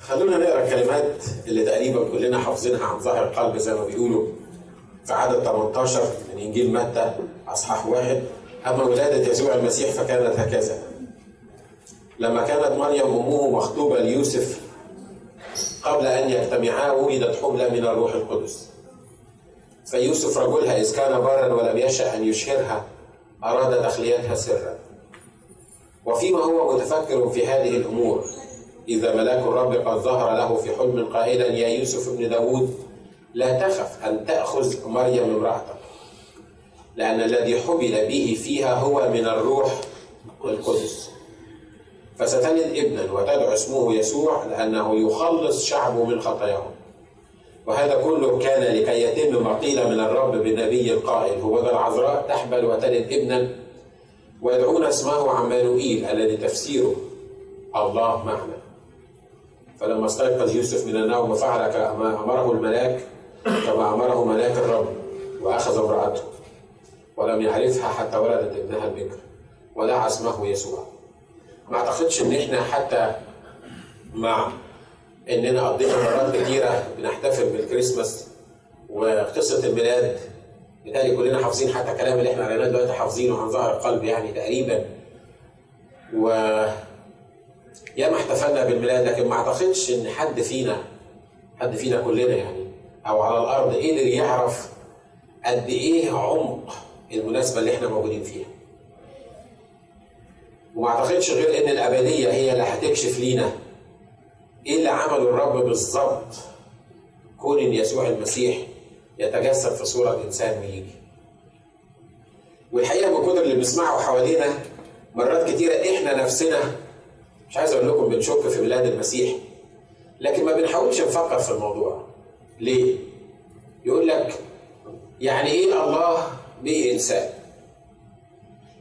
خلونا نقرأ الكلمات اللي تقريبا كلنا حافظينها عن ظهر القلب زي ما بيقولوا في عدد 18 من إنجيل متى أصحاح واحد. أما ولادة يسوع المسيح فكانت هكذا. لما كانت مريم أمه مخطوبة ليوسف قبل أن يجتمعا ولدت حملة من الروح القدس. فيوسف رجلها إذ كان برا ولم يشأ أن يشهرها أراد تخليتها سرا. وفيما هو متفكر في هذه الأمور إذا ملاك الرب قد ظهر له في حلم قائلا يا يوسف ابن داود لا تخف أن تأخذ مريم امرأتك لأن الذي حبل به فيها هو من الروح القدس. فستلد ابنا وتدعو اسمه يسوع لأنه يخلص شعبه من خطاياهم. وهذا كله كان لكي يتم ما قيل من الرب بالنبي القائل هو العذراء تحبل وتلد ابنا ويدعون اسمه عمانوئيل الذي تفسيره الله معنا. فلما استيقظ يوسف من النوم فعل كما أمره الملاك كما أمره ملاك الرب وأخذ امرأته ولم يعرفها حتى ولدت ابنها البكر ودعا اسمه يسوع. ما أعتقدش إن إحنا حتى مع إننا قضينا مرات كتيرة بنحتفل بالكريسماس وقصة الميلاد. بالتالي كلنا حافظين حتى الكلام اللي إحنا قريناه دلوقتي حافظينه عن ظهر القلب يعني تقريبا. و ياما احتفلنا بالميلاد لكن ما أعتقدش إن حد فينا حد فينا كلنا يعني أو على الأرض قدر يعرف قد إيه عمق المناسبة اللي إحنا موجودين فيها. وما أعتقدش غير إن الأبدية هي اللي هتكشف لينا إيه اللي عمله الرب بالظبط كون إن يسوع المسيح يتجسد في صورة انسان ويجي. والحقيقة من كتر اللي بنسمعه حوالينا مرات كتيرة إحنا نفسنا مش عايز أقول لكم بنشك في ميلاد المسيح لكن ما بنحاولش نفكر في الموضوع ليه؟ يقول لك يعني إيه الله بقي انسان؟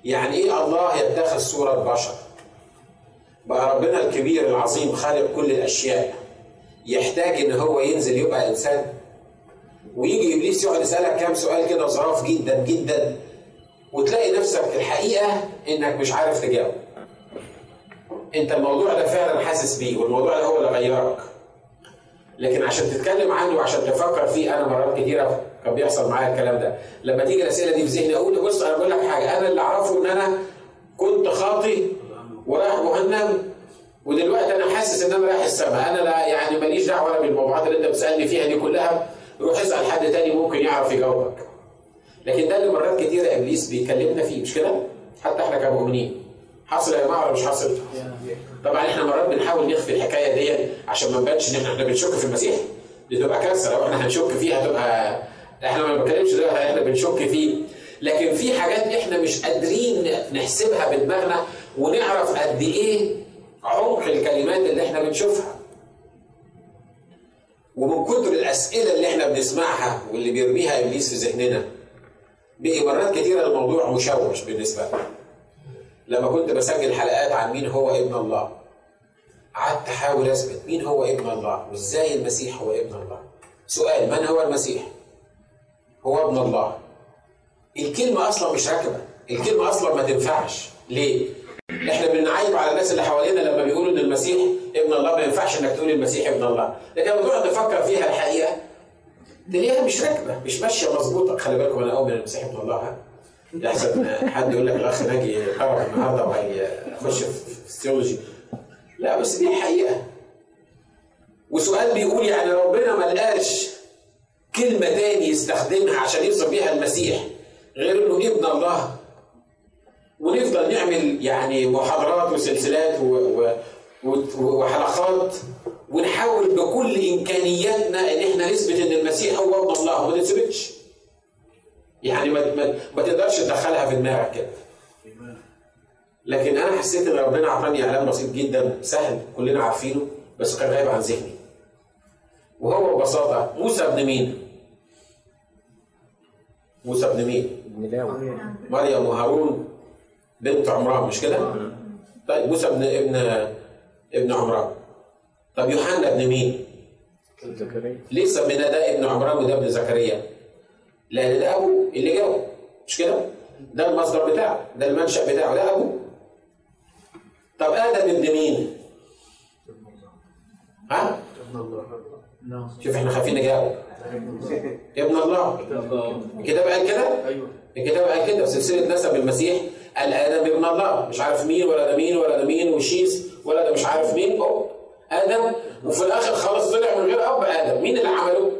يعني إيه الله يتخذ صورة بشر؟ بقى ربنا الكبير العظيم خالق كل الأشياء يحتاج إن هو ينزل يبقى إنسان؟ ويجي إبليس يقعد يسألك كام سؤال كده ظراف جدا جدا وتلاقي نفسك الحقيقة إنك مش عارف تجاوب. انت الموضوع ده فعلا حاسس بيه والموضوع ده هو اللي غيرك. لكن عشان تتكلم عنه وعشان تفكر فيه أنا مرات كتيرة كان بيحصل معايا الكلام ده. لما تيجي الأسئلة دي في ذهني أقول بص أنا بقول لك حاجة. أنا اللي أعرفه إن أنا كنت خاطي ورايح جهنم ودلوقتي أنا حاسس إن أنا رايح السماء. أنا لا يعني ماليش دعوة بالموضوعات اللي أنت بتسألني فيها دي كلها. روح اسأل حد تاني ممكن يعرف يجاوبك. لكن ده اللي مرات كتيرة إبليس بيكلمنا فيه. مش كده؟ حتى إحنا كمؤمنين. حصل يا جماعة ولا مش حاصل؟ طبعا إحنا مرات بنحاول نخفي الحكاية دي عشان ما نبانش إن إحنا بنشك في المسيح. دي تبقى كارثة. لو إحنا هنشك فيها تبقى إحنا ما بنتكلمش دلوقتي إحنا بنشك فيه. لكن في حاجات إحنا مش قادرين نحسبها بدماغنا ونعرف قد إيه عمق الكلمات اللي إحنا بنشوفها. ومن كتر الأسئلة اللي إحنا بنسمعها واللي بيرميها إبليس في ذهننا بقي مرات كتيرة الموضوع مشوش بالنسبة لنا. لما كنت بسجل حلقات عن مين هو ابن الله قعدت أحاول أثبت مين هو ابن الله وإزاي المسيح هو ابن الله. سؤال من هو المسيح؟ هو ابن الله. الكلمة أصلا مش راكبة الكلمة أصلا ما تنفعش. ليه؟ إحنا بنعيب على الناس اللي حوالينا لما بيقولوا إن المسيح ابن الله ما ينفعش إنك تقول المسيح ابن الله. لكن لما تقعد تفكر فيها الحقيقة تلاقيها مش راكبة مش ماشية مظبوطة. خلي بالكم أنا اؤمن المسيح ابن الله ها يحسن حد يقول لك الأخ ناجي قرأ النهارده وهيخش في الثيولوجي. لا بس دي الحقيقة. وسؤال بيقول يعني ربنا ما لقاش كلمة تاني يستخدمها عشان يوصف بيها المسيح غير إنه ابن الله. ونفضل نعمل يعني محاضرات وسلسلات و... و... وحلقات ونحاول بكل إمكانياتنا إن إحنا نثبت إن المسيح هو ابن الله. وما نثبتش. يعني ما, ما, ما تقدرش تدخلها في دماغك كده لكن أنا حسيت إن ربنا اعطاني إعلان بسيط جدا سهل كلنا عارفينه بس كان غايب عن ذهني وهو ببساطة موسى ابن مين؟ موسى ابن مين؟ مريم وهارون بنت عمران مش كده؟ طيب موسى ابن ابن ابن عمران طب يوحنا ابن مين؟ زكريا ليه سمينا ده ابن عمران وده ابن زكريا؟ لأن ده اللي جاوب. مش كده؟ ده المصدر بتاعه ده المنشأ بتاعه. ده أبوه. طب آدم ابن مين؟ ها؟ ابن الله شوف إحنا خايفين نجاوب. ابن الله. الكتاب قال كده؟ أيوه الكتاب قال كده في سلسلة نسب المسيح. قال آدم ابن الله. مش عارف مين ولا ده مين ولا ده مين وشيس ولا ده مش عارف مين. أوه. آدم. وفي الآخر خالص طلع من غير أب آدم. مين اللي عمله؟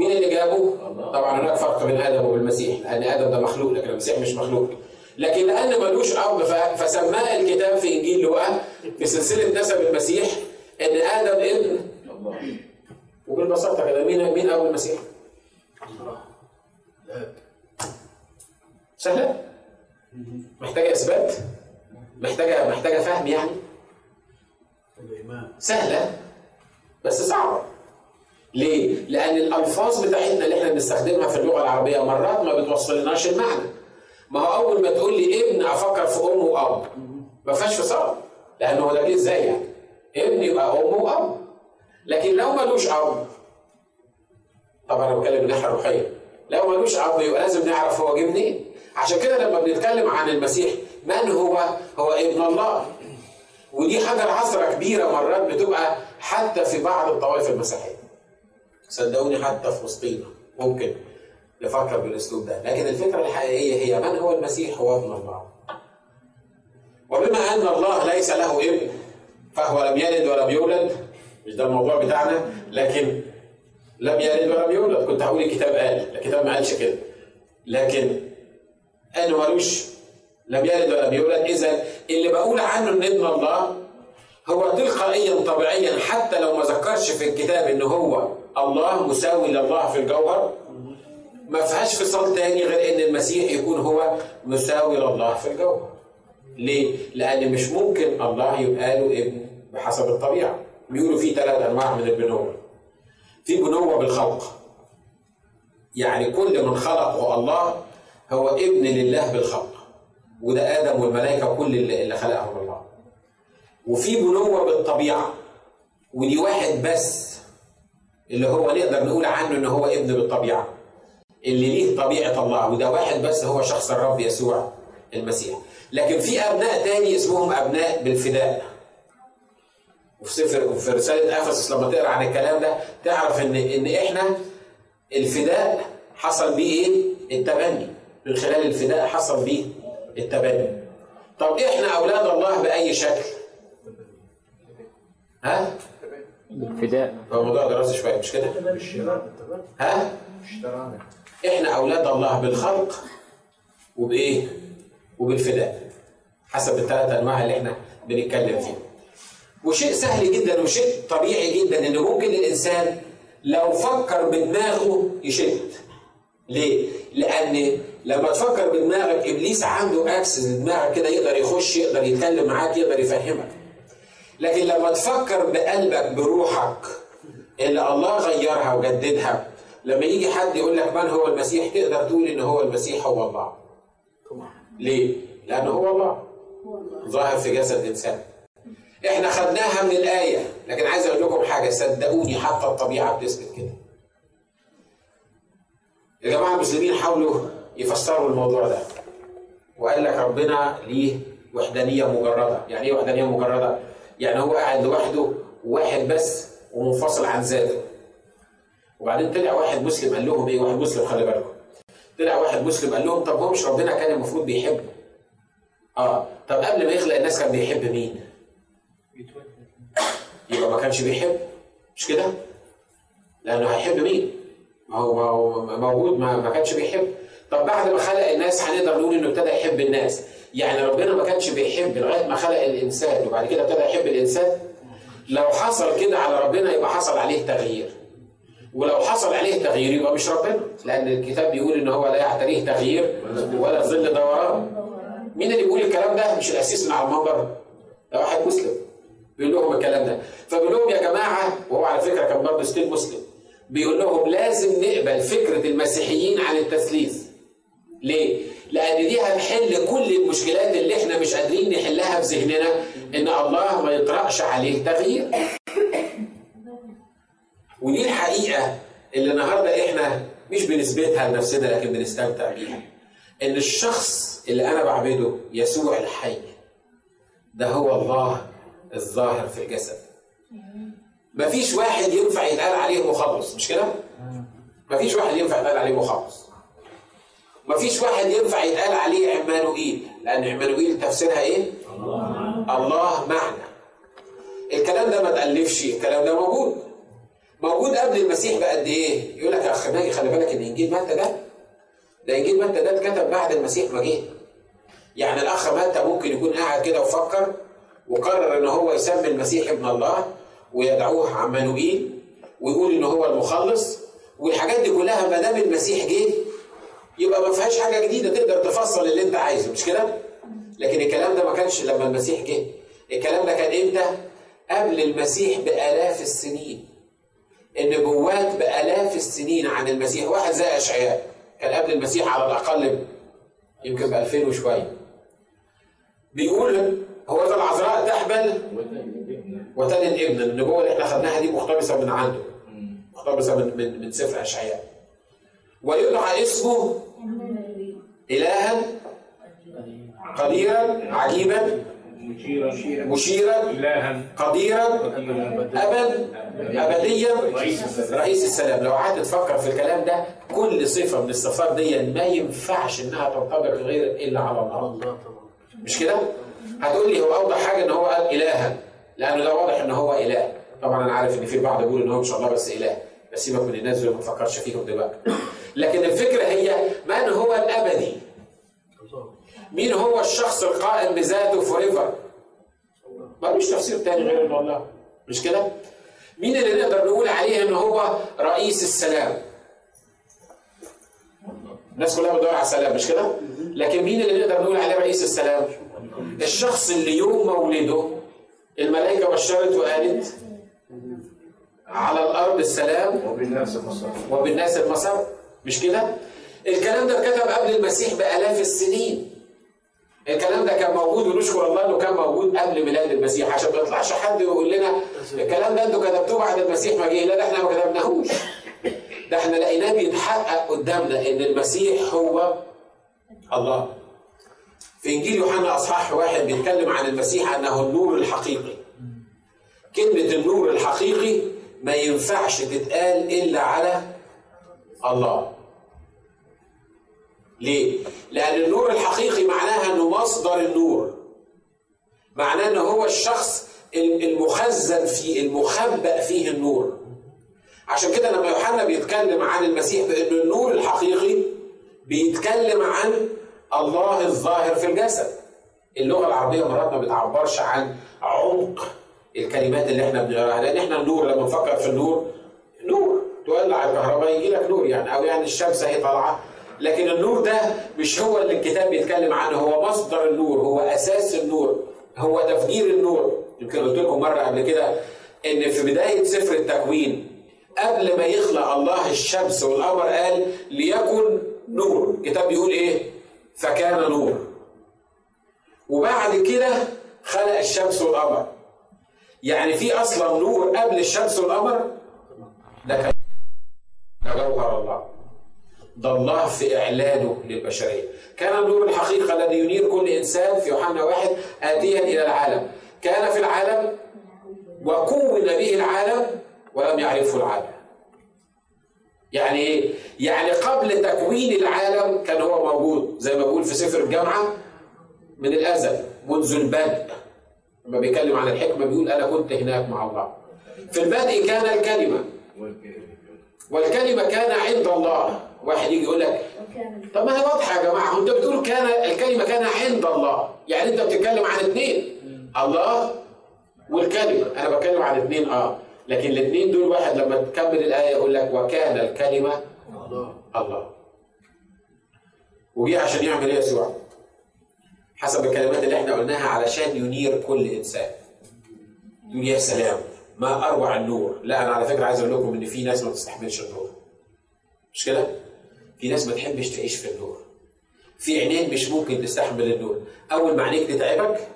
مين اللي جابه؟ طبعا هناك فرق بين آدم وبالمسيح لأن آدم ده مخلوق لكن المسيح مش مخلوق لكن لأن ملوش اب ف- فسماه الكتاب في إنجيل لوقا في سلسلة نسب المسيح إن آدم ابن الله وبالبساطة كده مين مين ابو المسيح؟ الاب سهلة؟ محتاجة إثبات؟ محتاجه محتاجة فهم يعني؟ الإيمان سهلة بس صعبة. ليه؟ لأن الألفاظ بتاعتنا اللي إحنا بنستخدمها في اللغة العربية مرات ما بتوصلناش المعنى. ما هو أول ما تقول لي ابن أفكر في أم وأب. ما فيهاش فصال. لأنه هو ده جه إزاي يعني؟ ابن يبقى أم وأب. لكن لو ملوش أب طبعا أنا بتكلم من الناحية الروحية. لو ملوش أب يبقى لازم نعرف هو جه منين. عشان كده لما بنتكلم عن المسيح من هو؟ هو ابن الله. ودي حاجة عثرة كبيرة مرات بتبقى حتى في بعض الطوائف المسيحية. صدقوني حتى في وسطينا ممكن نفكر بالأسلوب ده، لكن الفكرة الحقيقية هي من هو المسيح هو ابن الله. وبما أن الله ليس له ابن فهو لم يلد ولم يولد مش ده الموضوع بتاعنا لكن لم يلد ولم يولد. كنت هقول الكتاب قال الكتاب ما قالش كده. لكن أنه ملوش لم يلد ولم يولد. إذا اللي بقول عنه إن ابن الله هو تلقائيا طبيعيا حتى لو ما ذكرش في الكتاب ان هو الله مساوي لله في الجوهر ما فيهاش فصال تاني غير إن المسيح يكون هو مساوي لله في الجوهر ليه؟ لأن مش ممكن الله يبقى له ابن بحسب الطبيعة. بيقولوا في ثلاث أنواع من البنوة. في بنوة بالخلق. يعني كل من خلقه الله هو ابن لله بالخلق. وده آدم والملائكة كل اللي اللي خلقهم الله. وفي بنوة بالطبيعة. ودي واحد بس اللي هو نقدر نقول عنه ان هو ابن بالطبيعة. اللي ليه طبيعة الله وده واحد بس هو شخص الرب يسوع المسيح. لكن في أبناء تاني اسمهم أبناء بالفداء وفي سفر في رسالة إفسس لما تقرأ عن الكلام ده تعرف ان إن إحنا الفداء حصل بيه إيه؟ التبني من خلال الفداء حصل بيه التبني طب إحنا أولاد الله بأي شكل؟ ها؟ بالفداء هو موضوع دراسي شوية مش كده؟ ها؟ إحنا أولاد الله بالخلق وبإيه؟ وبالفداء حسب الثلاث أنواع اللي إحنا بنتكلم فيهم. وشيء سهل جدا وشيء طبيعي جدا ان ممكن الإنسان لو فكر بدماغه يشد. ليه؟ لأن لما تفكر بدماغك إبليس عنده اكسس دماغك كده يقدر يخش يقدر يتكلم معاك يقدر يفهمك. لكن لما تفكر بقلبك بروحك اللي الله غيرها وجددها لما يجي حد يقول لك من هو المسيح تقدر تقول ان هو المسيح هو الله. ليه؟ لأنه هو الله ظاهر في جسد إنسان إحنا خدناها من الآية لكن عايز أقول لكم حاجة صدقوني حتى الطبيعة بتثبت كده يا جماعة المسلمين حاولوا يفسروا الموضوع ده وقال لك ربنا ليه وحدانية مجردة يعني إيه وحدانية مجردة؟ يعني هو قاعد لوحده واحد بس ومنفصل عن ذاته. وبعدين طلع واحد مسلم قال لهم إيه؟ واحد مسلم خلي بالكم. طلع واحد مسلم قال لهم طب هو مش ربنا كان المفروض بيحب آه. طب قبل ما يخلق الناس كان بيحب مين؟ يبقى ما كانش بيحب. مش كده؟ لأنه هيحب مين؟ ما هو موجود ما, ما كانش بيحب. طب بعد ما خلق الناس هنقدر نقول إنه ابتدى يحب الناس؟ يعني ربنا ما كانش بيحب لغاية ما خلق الإنسان وبعد كده ابتدى يحب الإنسان لو حصل كده على ربنا يبقى حصل عليه تغيير. ولو حصل عليه تغيير يبقى مش ربنا لأن الكتاب بيقول إن هو لا يعتريه تغيير ولا ظل دوران مين اللي بيقول الكلام ده؟ مش الاسيس من على المنبر. ده واحد مسلم. بيقول لهم الكلام ده. فبيقول لهم يا جماعة وهو على فكرة كان برضه ستيل مسلم بيقول لهم لازم نقبل فكرة المسيحيين عن التثليث. ليه؟ لأن دي هتحل كل المشكلات اللي إحنا مش قادرين نحلها في ذهننا إن الله ما يطرقش عليه تغيير. ودي الحقيقة اللي النهارده إحنا مش بنثبتها لنفسنا لكن بنستمتع بيها. إن الشخص اللي أنا بعبده يسوع الحي ده هو الله الظاهر في الجسد. مفيش واحد ينفع يتقال عليه مخلص مش كده؟ مفيش واحد ينفع يتقال عليه مخلص مفيش واحد ينفع يتقال عليه عمانوئيل لأن عمانوئيل تفسيرها إيه؟ الله معنا الكلام ده ما تألفش الكلام ده موجود. موجود قبل المسيح بقد إيه؟ يقول لك يا اخ ناجي خلي بالك إن إنجيل متى ده؟ ده إنجيل متى ده اتكتب بعد المسيح ما جه. يعني الأخ متى ممكن يكون قاعد كده وفكر وقرر إن هو يسمي المسيح ابن الله ويدعوه عمانوئيل ويقول إن هو المخلص؟ والحاجات دي كلها ما دام المسيح جه يبقى ما فيهاش حاجة جديدة تقدر تفصل اللي انت عايزه مش كده؟ لكن الكلام ده ما كانش لما المسيح جه. الكلام ده كان إمتى؟ قبل المسيح بآلاف السنين. النبوات بآلاف السنين عن المسيح واحد زي أشعياء. كان قبل المسيح على الأقل يمكن ب 2000 وشوية. بيقول هو ذا العذراء تحبل وتلد ابن النبوة اللي إحنا خدناها دي مقتبسة من عنده. مقتبسة من من, من سفر أشعياء. ويدعى اسمه الها قديرا عجيبا مشيرا إلها. قديرا ابد ابديا. رئيس السلام. لو قعدت تفكر في الكلام ده كل صفة من الصفات دي ما ينفعش إنها تنطبق غير إلا على الله. مش كده؟ هتقول لي هو أوضح حاجة إن هو قال الها. لأنه ده واضح إن هو إله طبعا أنا عارف إن في البعض بيقول إن هو شاء الله بس إله. بس سيبك من الناس دول ما تفكرش فيهم دلوقتي. لكن الفكرة هي من هو الأبدي؟ مين هو الشخص القائم بذاته forever؟ ملوش تفسير تاني غير إن الله مش كده؟ مين اللي نقدر نقول عليه إن هو رئيس السلام؟ الناس كلها بتدور على السلام مش كده؟ لكن مين اللي نقدر نقول عليه رئيس السلام؟ الشخص اللي يوم مولده الملائكة بشرت وقالت على الأرض السلام وبالناس المصر وبالناس المسار مش كده؟ الكلام ده اتكتب قبل المسيح بآلاف السنين. الكلام ده كان موجود ونشكر الله إنه كان موجود قبل ميلاد المسيح عشان ما يطلعش حد ويقول لنا الكلام ده إنتوا كتبتوه بعد المسيح ما جه لا ده إحنا ما كتبناهوش. ده إحنا لقيناه بيتحقق قدامنا إن المسيح هو الله. في إنجيل يوحنا أصحاح واحد بيتكلم عن المسيح أنه النور الحقيقي. كلمة النور الحقيقي ما ينفعش تتقال إلا على الله ليه؟ لأن النور الحقيقي معناها أنه مصدر النور. معناه أنه هو الشخص المخزن فيه المخبأ فيه النور. عشان كده لما يوحنا بيتكلم عن المسيح بأنه النور الحقيقي بيتكلم عن الله الظاهر في الجسد. اللغة العربية مرات ما بتعبرش عن عمق الكلمات اللي إحنا بنقراها لأن إحنا النور لما نفكر في النور نور. تولع الكهرباء يجي لك نور يعني أو يعني الشمس هي طالعة. لكن النور ده مش هو اللي الكتاب بيتكلم عنه هو مصدر النور هو أساس النور هو تفجير النور. يمكن قلت لكم مرة قبل كده إن في بداية سفر التكوين قبل ما يخلق الله الشمس والقمر قال ليكن نور. الكتاب بيقول إيه؟ فكان نور. وبعد كده خلق الشمس والقمر. يعني في أصلا نور قبل الشمس والقمر؟ ده كان جوهر الله. ده الله في اعلانه للبشرية كان النور الحقيقة الذي ينير كل إنسان في يوحنا واحد اتيا إلى العالم كان في العالم وكون به العالم ولم يعرفه العالم يعني إيه؟ يعني قبل تكوين العالم كان هو موجود زي ما بقول في سفر الجامعة من الأزل منذ البدء لما بيتكلم عن الحكمة بيقول أنا كنت هناك مع الله. في البدء كان الكلمة والكلمة كان عند الله. واحد يجي يقول لك طب ما هي واضحة يا جماعة انت بتقول كان الكلمة كان عند الله يعني انت بتتكلم عن اثنين الله والكلمة أنا بتكلم عن اثنين آه لكن الاثنين دول واحد لما تكمل الآية يقول لك وكان الكلمة الله الله وجه عشان يعمل إيه يسوع؟ حسب الكلمات اللي إحنا قلناها علشان ينير كل إنسان. يقول يا سلام ما أروع النور، لا أنا على فكرة عايز أقول لكم إن في ناس ما تستحملش النور. مش كده؟ في ناس ما تحبش تعيش في النور. في عينين مش ممكن تستحمل النور، أول ما عينيك تتعبك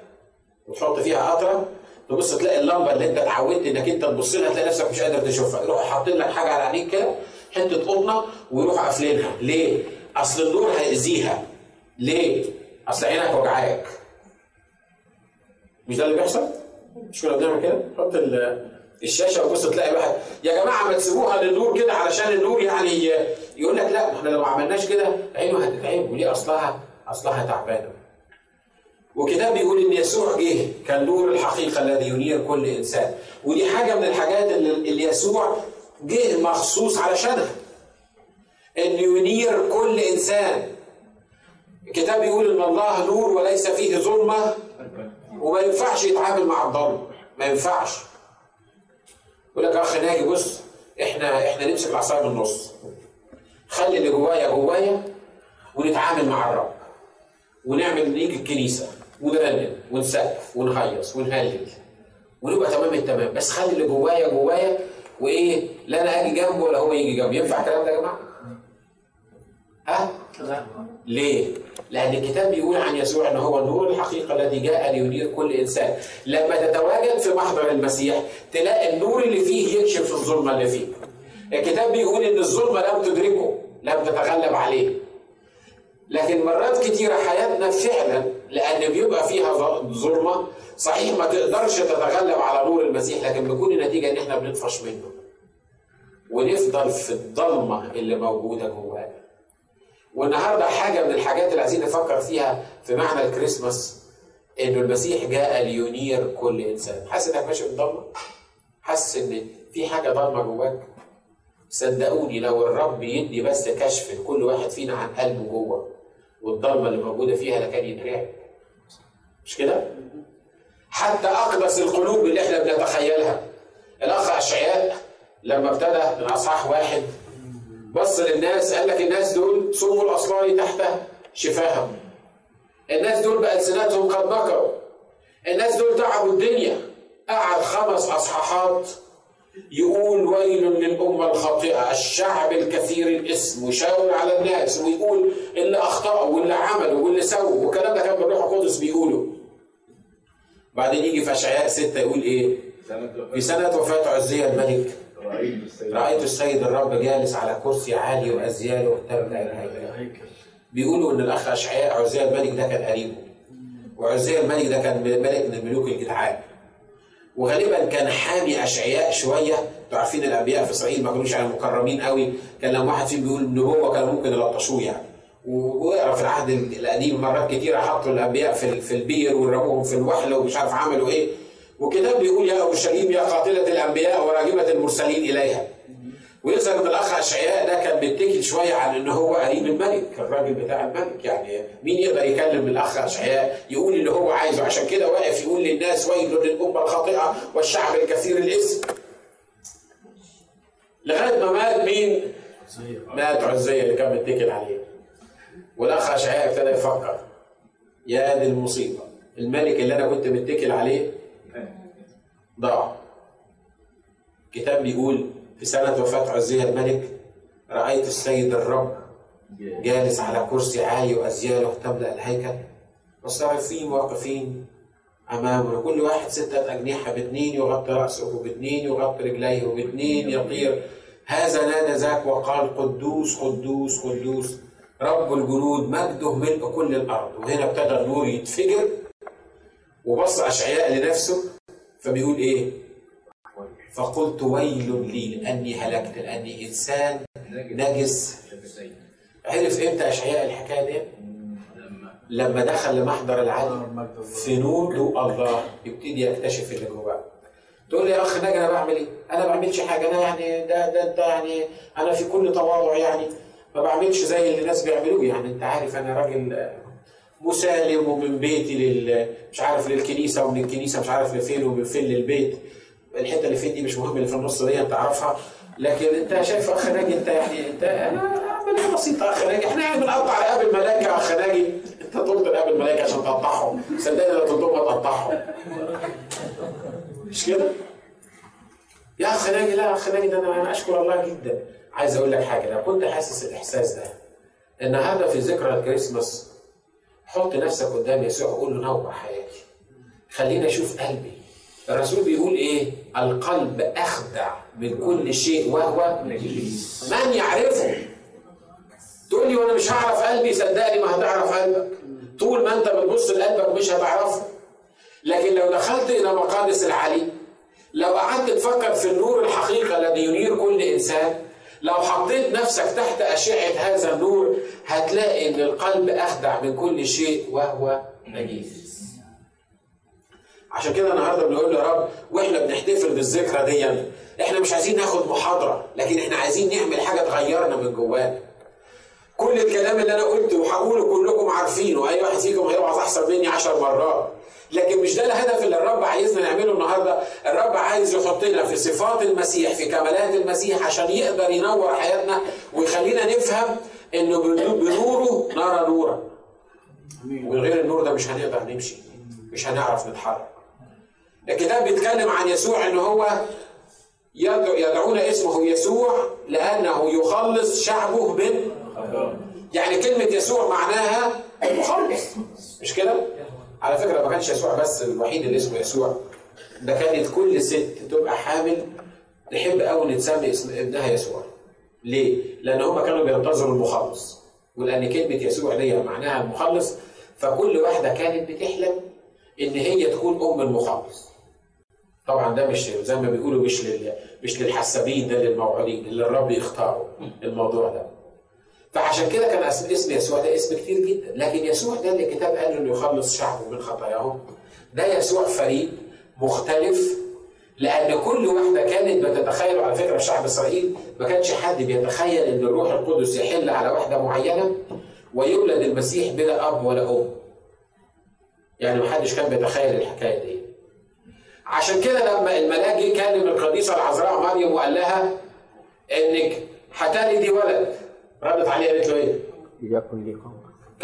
وتحط فيها قطرة تبص تلاقي اللمبة اللي أنت اتعودت إنك أنت تبص لها تلاقي نفسك مش قادر تشوفها، يروح حاطين لك حاجة على عينيك كده حتة قطنه ويروح قافلينها، ليه؟ أصل النور هيأذيها. ليه؟ أصل عينك وجعاك. مش ده اللي بيحصل؟ مش كنا بنعمل كده؟ حط ال- الشاشة وبص تلاقي الواحد يا جماعة ما تسيبوها للنور كده علشان النور يعني يقول لك لا ما إحنا لو ما عملناش كده عينه هتتعب وليه اصلها أصلها تعبانة. وكتاب بيقول إن يسوع جه كان نور الحقيقة الذي ينير كل إنسان. ودي حاجة من الحاجات اللي, يسوع جه مخصوص علشانها. إن ينير كل إنسان. الكتاب بيقول إن الله نور وليس فيه ظلمة وما ينفعش يتعامل مع الظلم ما ينفعش. يقول لك أخ ناجي بص إحنا إحنا نمسك العصاية من النص. خلي اللي جوايا جوايا ونتعامل مع الرب ونعمل نيجي الكنيسة ونرنم ونسقف ونهيص ونهلل ونبقى تمام التمام بس خلي اللي جوايا جوايا وإيه لا أنا أجي جنبه ولا هو يجي جنبي ينفع الكلام ده يا جماعة؟ ها؟ ليه؟ لأن الكتاب بيقول عن يسوع أنه هو النور الحقيقة الذي جاء لينير كل إنسان. لما تتواجد في محضر المسيح تلاقي النور اللي فيه يكشف الظلمة اللي فيه. الكتاب بيقول أن الظلمة لم تدركه، لم تتغلب عليه. لكن مرات كتيرة حياتنا فعلا لأن بيبقى فيها ظلمة صحيح ما تقدرش تتغلب على نور المسيح لكن بيكون النتيجة إن إحنا بنطفش منه. ونفضل في الضلمة اللي موجودة جوانا. والنهاردة حاجة من الحاجات اللي عايزين نفكر فيها في معنى الكريسماس إنه المسيح جاء لينير كل إنسان حاسس إنك ماشي في الضلمة حاسس إن في حاجة ضلمة جواك صدقوني لو الرب يدي بس كشف لكل واحد فينا عن قلبه جوه والضلمة اللي موجودة فيها لكان يترعب. مش كده؟ حتى أقدس القلوب اللي إحنا بنتخيلها. الأخ أشعياء لما ابتدى من أصحاح واحد بص للناس قال لك الناس دول صموا الاصلان تحت شفاهم. الناس دول بألسنتهم قد نكروا الناس دول تعبوا الدنيا. قعد خمس أصحاحات يقول ويل للأمة الخاطئة الشعب الكثير الاسم ويشاور على الناس ويقول اللي أخطأوا واللي عملوا واللي سووا والكلام ده كان بالروح القدس بيقوله. بعدين يجي في أشعياء ستة يقول إيه؟ في سنة وفاة عزية الملك. رأيت السيد الرب جالس على كرسي عالي وأزياله تملأ الهيكل بيقولوا إن الأخ أشعياء عزية الملك ده كان قريبه. وعزية الملك ده كان ملك من الملوك الجدعان. وغالبا كان حامي أشعياء شوية. أنتوا عارفين الأنبياء في اسرائيل ما كانوش يعني مكرمين قوي. كان لما واحد فيهم بيقول نبوه كانوا ممكن يلطشوه يعني. واقرا في العهد القديم مرات كتيره حطوا الأنبياء في في البير ورموهم في الوحل ومش عارف عملوا إيه. وكتاب بيقول يا اورشليم يا قاتلة الأنبياء وراجمه المرسلين إليها. ويظهر ان الأخ أشعياء ده كان بيتكل شوية على إن هو قريب الملك الراجل بتاع الملك يعني. مين يقدر يكلم الأخ أشعياء؟ يقول اللي هو عايزه. عشان كده واقف يقول للناس ويل للأمة الخاطئة والشعب الكثير الاسم لغاية ما مات مين؟ مات عزية اللي كان متكل عليه. والأخ أشعياء ابتدى يفكر. يا دي المصيبة الملك اللي أنا كنت متكل عليه؟ ضاع الكتاب بيقول في سنة وفاة عزية الملك رأيت السيد الرب جالس على كرسي عالي وأزياله تملأ الهيكل والصارفين واقفين أمامه كل واحد ستة أجنحة باثنين يغطي رأسه وباثنين يغطي رجليه وباثنين يطير. هذا نادى ذاك وقال قدوس قدوس قدوس. رب الجنود مجده ملء كل الأرض وهنا ابتدى النور يتفجر وبص أشعياء لنفسه فبيقول إيه؟ فقلت ويل لي لأني هلكت لأني إنسان نجس. عرف إمتى إشعياء الحكاية دي؟ لما دخل لمحضر العلي في نور الله يبتدي يكتشف اللي جواه. تقول لي يا أخ ناجي أنا بعمل إيه؟ أنا ما بعملش حاجة أنا يعني ده ده انت يعني أنا في كل تواضع يعني. ما بعملش زي اللي الناس بيعملوه يعني. أنت عارف أنا راجل مسالم ومن بيتي لل مش عارف للكنيسة ومن الكنيسة مش عارف لفين ومن فين للبيت. الحتة اللي فين دي مش مهم اللي في النص دي أنت تعرفها لكن أنت شايف أخ ناجي أنت يعني أنت أنا عمليه بسيطه أخ ناجي؟ إحنا يعني بنقطع رقاب الملائكة يا أخ ناجي. أنت طولت رقاب الملائكة عشان تقطعهم. صدقني لو تطلبها تقطعهم. مش كده؟ يا أخ ناجي لا يا أخ ناجي ده أنا أشكر الله جدا. عايز أقول لك حاجة لو كنت حاسس الإحساس ده النهارده في ذكرى الكريسماس. حط نفسك قدام يسوع وقول له نور حياتي. خليني أشوف قلبي. الرسول بيقول إيه؟ القلب أخدع من كل شيء وهو من يعرفه؟ تقول لي وأنا مش هعرف قلبي صدقني ما هتعرف قلبك. طول ما أنت بتبص لقلبك مش هتعرفه. لكن لو دخلت إلى مقادس العلي لو قعدت تفكر في النور الحقيقة الذي ينير كل إنسان لو حطيت نفسك تحت أشعة هذا النور هتلاقي إن القلب أخدع من كل شيء وهو نجيس عشان كده النهارده بنقول يا رب وإحنا بنحتفل بالذكرى دي. إحنا مش عايزين ناخد محاضرة لكن إحنا عايزين نعمل حاجة تغيرنا من جوانا. كل الكلام اللي أنا قلته وهقوله كلكم عارفينه. أي واحد فيكم هيوعظ أحسن مني عشر مرات. لكن مش ده الهدف اللي الرب عايزنا نعمله النهارده. الرب عايز يحطنا في صفات المسيح في كمالات المسيح عشان يقدر ينور حياتنا ويخلينا نفهم انه بنوره نرى نورا ومن غير النور ده مش هنقدر نمشي مش هنعرف نتحرك. الكتاب بيتكلم عن يسوع ان هو يدعو يدعون اسمه يسوع لأنه يخلص شعبه من يعني كلمة يسوع معناها مخلص مش كده؟ على فكرة ما كانش يسوع بس الوحيد اللي اسمه يسوع. ده كانت كل ست تبقى حامل تحب قوي تسمي اسم ابنها يسوع. ليه؟ لأن هم كانوا بينتظروا المخلص. ولأن كلمة يسوع دي معناها المخلص. فكل واحدة كانت بتحلم إن هي تكون أم المخلص. طبعا ده مش زي ما بيقولوا مش لل... مش للحسابين ده للموعودين اللي الرب يختاره الموضوع ده. فعشان كده كان اسم, يسوع ده اسم كتير جدا. لكن يسوع ده اللي الكتاب قال إنه يخلص شعبه من خطاياهم ده يسوع فريد مختلف لأن كل واحدة كانت بتتخيل على فكرة شعب إسرائيل ما كانش حد بيتخيل إن الروح القدس يحل على واحدة معينة ويولد المسيح بلا أب ولا أم. يعني ما حدش كان بيتخيل الحكاية دي. عشان كده لما الملاك جه كلم القديسه العذراء مريم وقال لها انك هتلدي ولد ردت عليه قالت له إيه؟ ليكن لي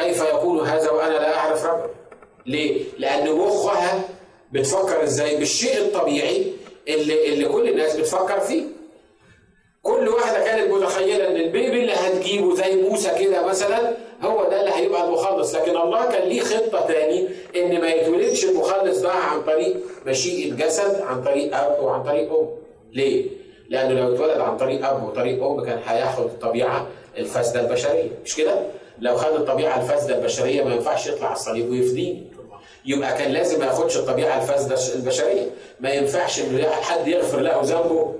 كيف يكون هذا وأنا لا أعرف رجل؟ ليه؟ لأن مخها بتفكر إزاي؟ بالشيء الطبيعي اللي اللي كل الناس بتفكر فيه. كل واحدة كانت متخيلة إن البيبي اللي هتجيبه زي موسى كده مثلا هو ده اللي هيبقى المخلص، لكن الله كان ليه خطة تاني إن ما يتولدش المخلص ده عن طريق مشيئه جسد، عن طريق أب وعن طريق أم. ليه؟ لأنه لو اتولد عن طريق أب وطريق أم كان هياخد الطبيعة الفاسدة البشرية، مش كده؟ لو خد الطبيعة الفاسدة البشرية ما ينفعش يطلع على الصليب ويفديني. يبقى كان لازم ما ياخدش الطبيعة الفاسدة البشرية، ما ينفعش ان حد يغفر له ذنبه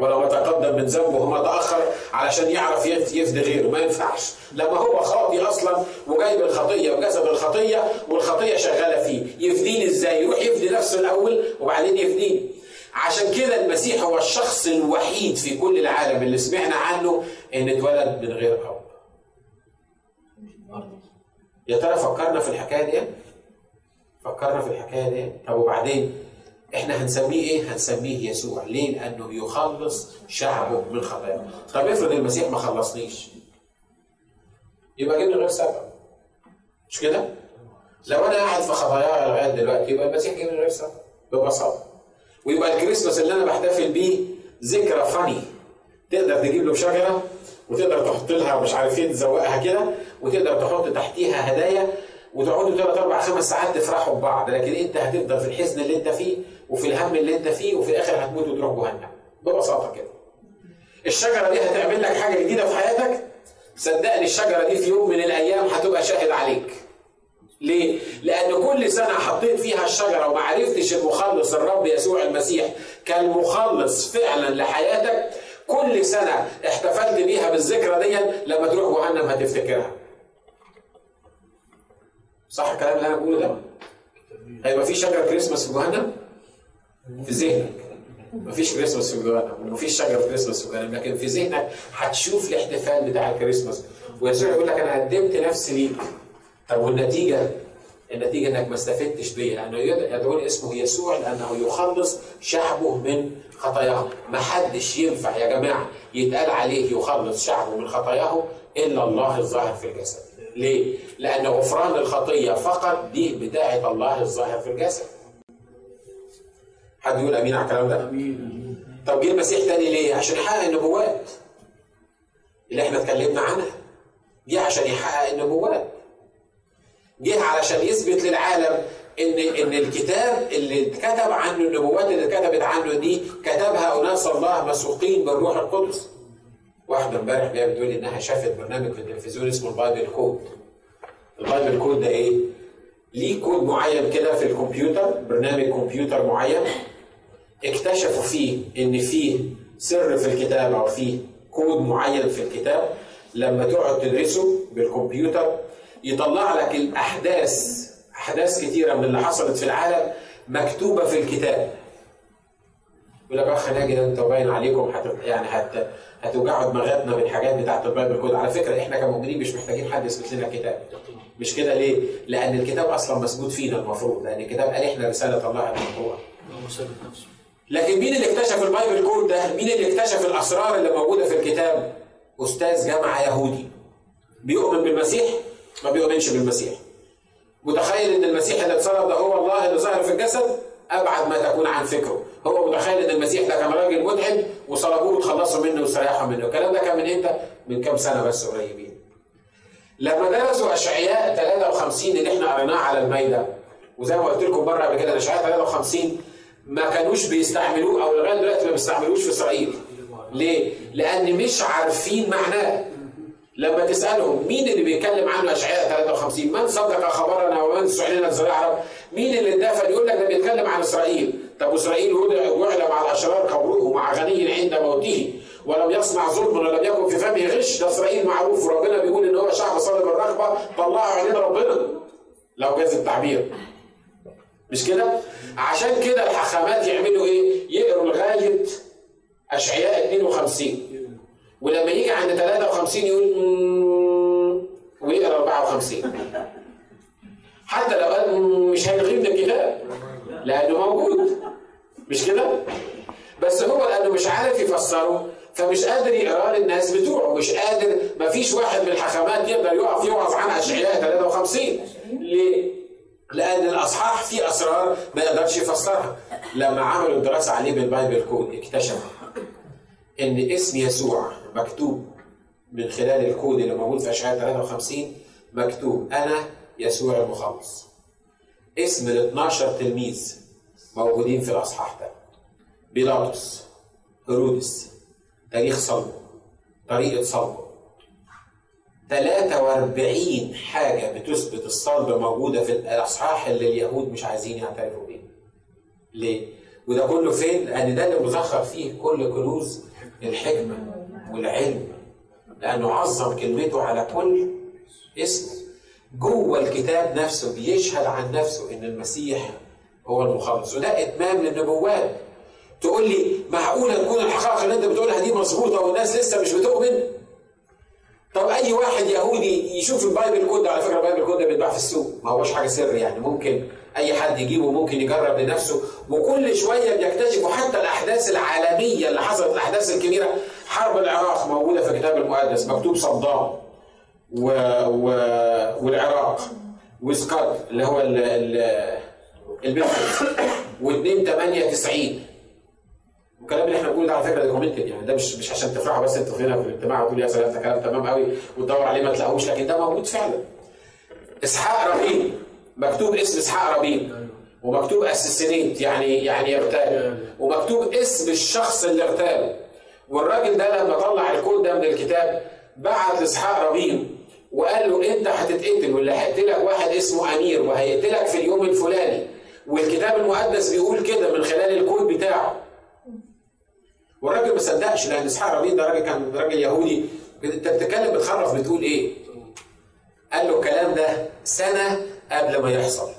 ولو تقدم من ذنبه وما تاخر علشان يعرف يفدي غيره، ما ينفعش، لما هو خاطي أصلا وجايب الخطية وجسد الخطية والخطية شغالة فيه، يفديني إزاي؟ يروح يفدي نفسه الأول وبعدين يفديني. عشان كده المسيح هو الشخص الوحيد في كل العالم اللي سمعنا عنه إن اتولد من غير اب. يا ترى فكرنا في الحكاية دي؟ فكرنا في الحكاية دي؟ طب وبعدين إحنا هنسميه إيه؟ هنسميه يسوع، ليه؟ لأنه يخلص شعبه من خطاياه. طب افرض المسيح ما خلصنيش. يبقى من غير سبب. مش كده؟ لو أنا قاعد في خطاياي لغاية دلوقتي يبقى المسيح من غير سبب ببساطة. ويبقى الكريسماس اللي أنا بحتفل بيه ذكرى فني تقدر تجيب له شجره وتقدر تحط لها مش عارف إيه تزوقها كده وتقدر تحط تحتيها هدايا وتقعدوا ثلاث أربع خمس ساعات تفرحوا ببعض لكن أنت هتفضل في الحزن اللي أنت فيه وفي الهم اللي انت فيه وفي الآخر هتموت وتروح جهنم ببساطة كده. الشجرة دي هتعمل لك حاجة جديدة في حياتك صدقني الشجرة دي في يوم من الأيام هتبقى شاهد عليك. ليه؟ لأن كل سنة حطيت فيها الشجرة وما عرفتش المخلص الرب يسوع المسيح كان مخلص فعلا لحياتك كل سنة احتفلت بيها بالذكرى دي لما تروح جهنم هتفتكرها. صح الكلام اللي أنا بقوله ده؟ هيبقى في شجرة كريسماس في جهنم؟ في ذهنك. مفيش كريسماس في جهنم ومفيش شجرة كريسماس في لكن في ذهنك هتشوف الاحتفال بتاع الكريسماس ويسوع يقول لك أنا قدمت نفسي ليك. طب والنتيجة؟ النتيجة إنك ما استفدتش بيه لأنه يدعون اسمه يسوع لأنه يخلص شعبه من خطاياهم، ما حدش ينفع يا جماعة يتقال عليه يخلص شعبه من خطاياهم إلا الله الظاهر في الجسد. ليه؟ لأن غفران الخطية فقط دي بتاعة الله الظاهر في الجسد. حد يقول أمين على الكلام ده؟ أمين طب جه المسيح تاني ليه؟ عشان يحقق النبوات اللي إحنا اتكلمنا عنها. جه عشان يحقق النبوات. جه علشان يثبت للعالم إن إن الكتاب اللي اتكتب عنه النبوات اللي اتكتبت عنه دي كتبها أناس الله مسوقين بالروح القدس. واحدة امبارح جاية بتقول إنها شافت برنامج في التلفزيون اسمه ال Bible code. ال Bible code ده إيه؟ ليه كود معين كده في الكمبيوتر برنامج كمبيوتر معين اكتشفوا فيه إن فيه سر في الكتاب أو فيه كود معين في الكتاب لما تقعد تدرسه بالكمبيوتر يطلع لك الأحداث أحداث كتيرة من اللي حصلت في العالم مكتوبة في الكتاب. يقول لك أخ ناجي ده أنتوا باين عليكم هت يعني هت هتوجعوا دماغاتنا بالحاجات بتاعت ال Bible code. على فكرة إحنا كمؤمنين مش محتاجين حد يثبت لنا الكتاب. مش كده ليه؟ لأن الكتاب أصلا موجود فينا المفروض لأن الكتاب قال إحنا رسالة الله المقروءه هو ثابت نفسه لكن مين اللي اكتشف ال Bible code ده؟ مين اللي اكتشف الأسرار اللي موجودة في الكتاب؟ أستاذ جامعة يهودي. بيؤمن بالمسيح؟ ما بيؤمنش بالمسيح. متخيل إن المسيح اللي اتصلب ده هو الله اللي ظهر في الجسد؟ أبعد ما تكون عن فكره. هو متخيل إن المسيح ده كان راجل ملحد وصلبوه وتخلصوا منه واستريحوا منه. الكلام ده كان من إمتى؟ من كام سنة بس قريبين. لما درسوا أشعياء 53 اللي إحنا قريناه على المايدة وزي ما قلت لكم مرة قبل كده أشعياء 53 ما كانوش بيستعملوه أو لغاية دلوقتي ما بيستعملوش في إسرائيل. ليه؟ لأن مش عارفين معناه. لما تسألهم مين اللي بيتكلم عنه؟ أشعياء 53 من صدق خبرنا ومن سعلنا عرب مين اللي اندفن؟ يقول لك ده بيتكلم عن إسرائيل. طب إسرائيل وضع وعلم على الاشرار قبره مع غني عند موته. ولم يصنع ظلم ولم يكن في فمه غش. ده إسرائيل معروف وربنا بيقول إن هو شعب صلب الرغبة. طلعوا عينين ربنا. لو جاز التعبير. مش كده؟ عشان كده الحخامات يعملوا إيه؟ يقروا لغاية أشعياء 52 ولما يجي عند 53 يقول ويقرا 54 حتى لو قال مش هيلغيه من الكتاب لأنه موجود مش كده؟ بس هو لأنه مش عارف يفسره فمش قادر يقراه للناس بتوعه مش قادر ما فيش واحد من الحكمات يقدر يقف يوعظ عن أشعياء 53 ليه؟ لأن الأصحاح فيه أسرار ما يقدرش يفسرها. لما عملوا دراسه عليه بال Bible code اكتشفوا إن اسم يسوع مكتوب من خلال الكود اللي موجود في اشعياء 53 مكتوب أنا يسوع المخلص. اسم ال 12 تلميذ موجودين في الأصحاح ده. بيلاطس هيرودس تاريخ صلبه طريقة صلبه. 43 حاجة بتثبت الصلب موجودة في الأصحاح اللي اليهود مش عايزين يعترفوا بيه ليه؟ وده كله فين؟ لأن ده اللي مزخر فيه كل كنوز الحكمة والعلم لأنه عظم كلمته على كل اسم جوه الكتاب نفسه بيشهد عن نفسه إن المسيح هو المخلص وده إتمام للنبوات تقول لي معقولة تكون الحقائق اللي أنت بتقولها دي مظبوطة والناس لسه مش بتؤمن؟ طب أي واحد يهودي يشوف ال Bible code على فكرة ال Bible code ده بيتباع في السوق ما هوش حاجة سر يعني ممكن أي حد يجيبه ممكن يجرب لنفسه وكل شوية بيكتشفوا حتى الأحداث العالمية اللي حصلت الأحداث الكبيرة. حرب العراق موجودة في الكتاب المقدس مكتوب صدام و... و... والعراق وسكاد اللي هو ال... ال... ال business و2 98 والكلام اللي إحنا بنقوله ده على فكرة documented يعني ده مش مش عشان تفرحوا بس أنتوا هنا في الاجتماع وتقولوا يا سلام ده كلام تمام قوي وتدور عليه ما تلاقوش لكن ده موجود فعلا. إسحاق ربيع مكتوب اسم إسحاق ربيع ومكتوب assassinate يعني يعني يغتال ومكتوب اسم الشخص اللي اغتاله والراجل ده لما طلع الكود ده من الكتاب بعت لإسحاق ربيع وقال له أنت هتتقتل واللي هيقتلك واحد اسمه أمير وهيقتلك في اليوم الفلاني. والكتاب المقدس بيقول كده من خلال الكود بتاعه. والراجل ما صدقش لأن إسحاق ربيع ده راجل كان راجل يهودي أنت بتتكلم بتخرف بتقول إيه؟ قال له الكلام ده سنة قبل ما يحصل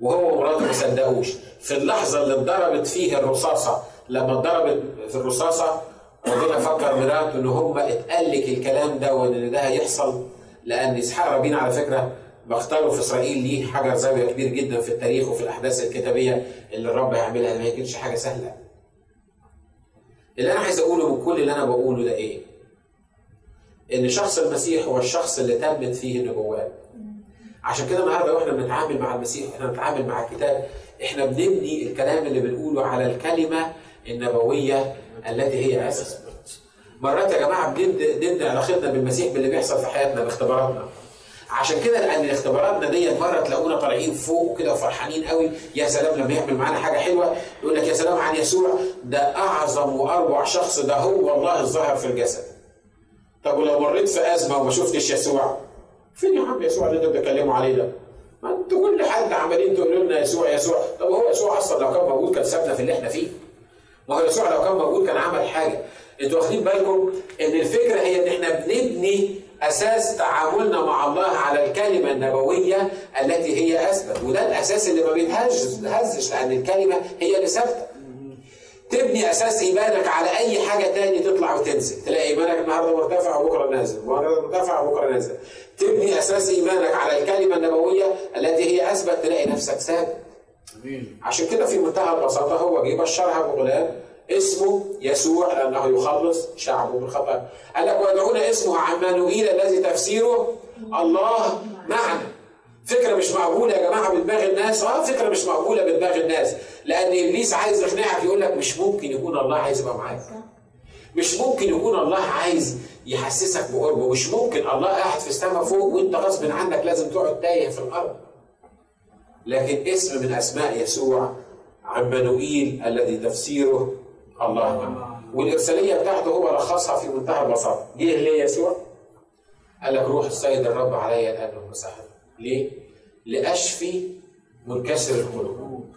وهو ومراته ما صدقوش في اللحظة اللي اتضربت فيه الرصاصة لما اتضربت في الرصاصة ربنا فكر مراته إن هم اتقال لك الكلام ده وإن ده هيحصل لأن إسحاق ربيع على فكرة بختاره في إسرائيل ليه حجر زاوية كبير جدا في التاريخ وفي الأحداث الكتابية اللي الرب هيعملها ما كانتش حاجة سهلة. اللي أنا عايز أقوله من كل اللي أنا بقوله ده إيه؟ إن شخص المسيح هو الشخص اللي تمت فيه النبوات. عشان كده النهارده وإحنا بنتعامل مع المسيح إحنا بنتعامل مع الكتاب إحنا بنبني الكلام اللي بنقوله على الكلمة النبوية التي هي أساس. مرات يا جماعة بنبني علاقتنا بالمسيح باللي بيحصل في حياتنا باختباراتنا. عشان كده لأن اختباراتنا ديت مره تلاقونا طالعين فوق كده وفرحانين قوي يا سلام لما يعمل معانا حاجة حلوة يقول لك يا سلام عن يسوع ده أعظم وأروع شخص ده هو الله الظاهر في الجسد. طب ولو مريت في أزمة وما شفتش يسوع فين يا عم يسوع اللي أنتوا بتتكلموا عليه ده؟ ما أنتوا كل حد عمالين تقولوا لنا يسوع يسوع طب هو يسوع أصلا لو كان موجود كان سابنا في اللي إحنا فيه. ما هو يسوع لو كان موجود كان عمل حاجة أنتوا واخدين بالكم إن الفكرة هي إن إحنا بنبني أساس تعاملنا مع الله على الكلمة النبوية التي هي أثبت. وده الأساس اللي ما بيتهزش لأن الكلمة هي اللي ثابتة. تبني أساس إيمانك على أي حاجة تاني تطلع وتنزل. تلاقي إيمانك النهارده مرتفع وبكرة نازل. النهارده مرتفع وبكرة نازل. تبني أساس إيمانك على الكلمة النبوية التي هي أثبت. تلاقي نفسك ثابت. عشان كده في منتهى البساطة هو جه بشرها بغلام اسمه يسوع لأنه يخلص شعبه من خطأ قال لك ويدعون اسمه عمانوئيل الذي تفسيره الله معنا. فكرة مش مقبولة يا جماعة بدماغ الناس. آه فكرة مش مقبولة بدماغ الناس. لأن إبليس عايز يقنعك يقول لك مش ممكن يكون الله عايز يبقى معاك. مش ممكن يكون الله عايز يحسسك بقربه مش ممكن الله قاعد في السماء فوق وأنت غصب عنك لازم تقعد تايه في الأرض. لكن اسم من أسماء يسوع عمانوئيل الذي تفسيره الله معنا والإرسالية بتاعته هو لخصها في منتهى البساطة. جه ليه يسوع؟ قال لك روح السيد الرب علي الآن ومسحني ليه؟ لأشفي منكسر القلوب.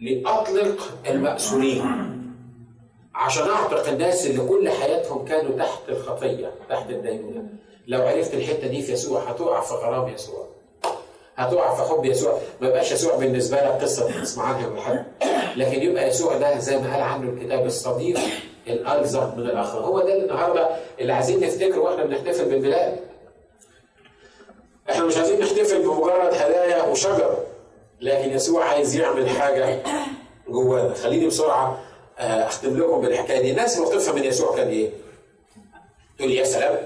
لأطلق المأسورين. عشان أعتق الناس اللي كل حياتهم كانوا تحت الخطية تحت الدينونة. لو عرفت الحتة دي في يسوع هتقع في غرام يسوع. هتقع في حب يسوع. ما يبقاش يسوع بالنسبة لك قصة تسمع عنها من حد لكن يبقى يسوع ده زي ما قال عنه الكتاب الصديق الالزق من الآخر هو ده النهارده اللي عايزين نفتكره وإحنا بنحتفل بالميلاد إحنا مش عايزين نحتفل بمجرد هدايا وشجر لكن يسوع عايز يعمل حاجة جوانا. خليني بسرعة آه، أختم لكم بالحكاية دي. الناس موقفها من يسوع كان إيه؟ تقول يا سلام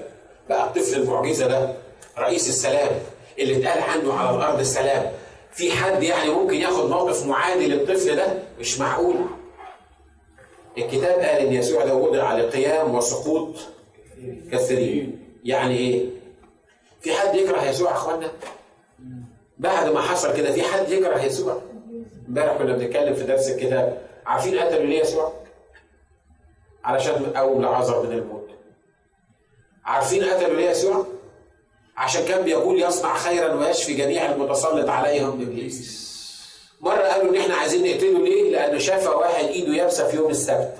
بقى الطفل المعجزة ده رئيس السلام. اللي اتقال عنه على الأرض السلام. في حد يعني ممكن ياخد موقف معادي للطفل ده؟ مش معقول. الكتاب قال إن يسوع ده وضع لقيام وسقوط كثيرين. يعني إيه؟ في حد يكره يسوع يا إخوانا؟ بعد ما حصل كده في حد يكره يسوع؟ امبارح كنا بنتكلم في درس الكتاب. عارفين قتلوا ليه يسوع؟ علشان قوم لعازر من الموت. عارفين قتلوا ليه يسوع؟ عشان كان بيقول يصنع خيرا ويشفي جميع المتسلط عليهم ابليس مرة قالوا إن إحنا عايزين نقتله ليه؟ لأنه شاف واحد إيده يابسة في يوم السبت.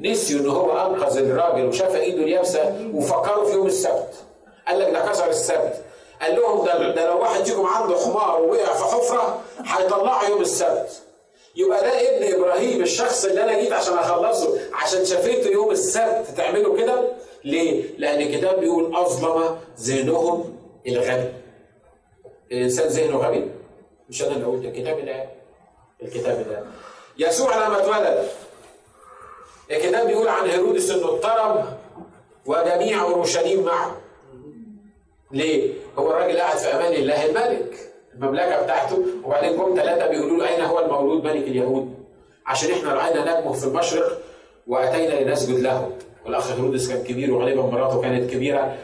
نسيوا إن هو أنقذ الراجل وشاف إيده اليابسه وفكروا في يوم السبت. قال لك ده كسر السبت. قال لهم ده, ده لو واحد فيكم عنده حمار ووقع في حفرة هيطلعه يوم السبت. يبقى ده ابن إبراهيم الشخص اللي أنا جيت عشان أخلصه عشان شفيته يوم السبت. تعملوا كده؟ ليه؟ لأن الكتاب بيقول أظلم ذهنهم الغبي الانسان ذهنه غبي. مش أنا اللي قلت الكتاب اللي الكتاب اللي يسوع لما اتولد الكتاب بيقول عن هيرودس إنه اضطرب وجميع أورشليم معه. ليه؟ هو الراجل قاعد في أمان الله الملك. المملكة بتاعته. وبعدين جم ثلاثة بيقولوا له أين هو المولود ملك اليهود؟ عشان إحنا رأينا نجمه في المشرق وأتينا لنسجد له. والأخ هيرودس كان كبير وغالبا مراته كانت كبيرة.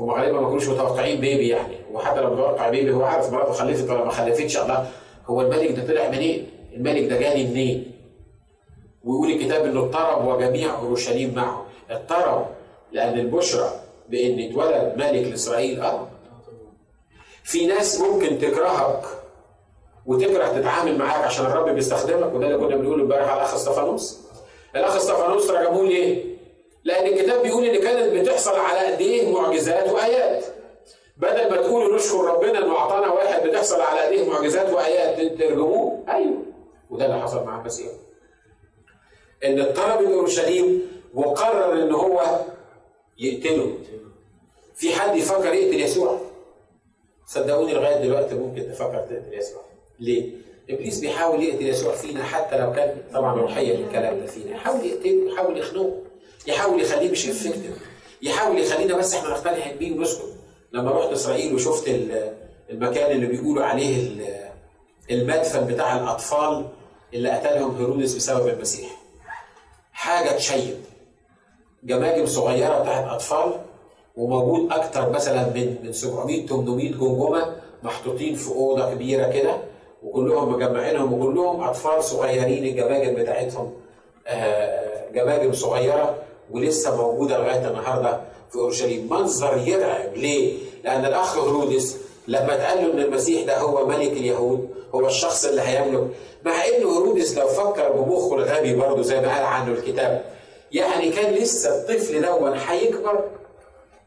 هم غالبا ما كانوش متوقعين بيبي يعني وحتى لو متوقع بيبي هو عارف مراته خلفت ولا ما خلفتش الله هو الملك ده طلع منين؟ الملك ده جاني منين؟ ويقول الكتاب إنه اضطرب وجميع أورشليم معه اضطرب لأن البشرى بإن اتولد ملك لإسرائيل آه في ناس ممكن تكرهك وتكره تتعامل معاك عشان الرب بيستخدمك وده اللي كنا بنقوله امبارح على الأخ استفانوس الأخ استفانوس رجموه ليه؟ لأن الكتاب بيقول ان كانت بتحصل على قد إيه معجزات وايات. بدل ما تقولوا نشكر ربنا انه اعطانا واحد بتحصل على قد إيه معجزات وايات ترجموه؟ أيوه. وده اللي حصل مع المسيح. إن اضطرب أورشليم وقرر إن هو يقتله. في حد يفكر يقتل يسوع؟ صدقوني لغاية دلوقتي ممكن تفكر تقتل يسوع. ليه؟ إبليس بيحاول يقتل يسوع فينا حتى لو كان طبعا روحيا الكلام ده فينا. يحاول يقتله يحاول يخنقه. يحاول يخليه مش افكتيف يحاول يخلينا بس إحنا نقتنع بيه ونسكت لما رحت إسرائيل وشفت المكان اللي بيقولوا عليه المدفن بتاع الأطفال اللي قتلهم هيرودس بسبب المسيح. حاجة تشيب. جماجم صغيرة بتاعت أطفال وموجود أكتر مثلا من من 700 800 جمجمة محطوطين في أوضة كبيرة كده وكلهم مجمعينهم وكلهم أطفال صغيرين الجماجم بتاعتهم. جماجم صغيرة ولسه موجودة لغاية النهارده في أورشليم. منظر يرعب ليه؟ لأن الأخ هرودس لما اتقال له إن المسيح ده هو ملك اليهود هو الشخص اللي هيملك مع إن هيرودس لو فكر بمخه الغبي برضه زي ما قال عنه الكتاب يعني كان لسه الطفل دون هيكبر.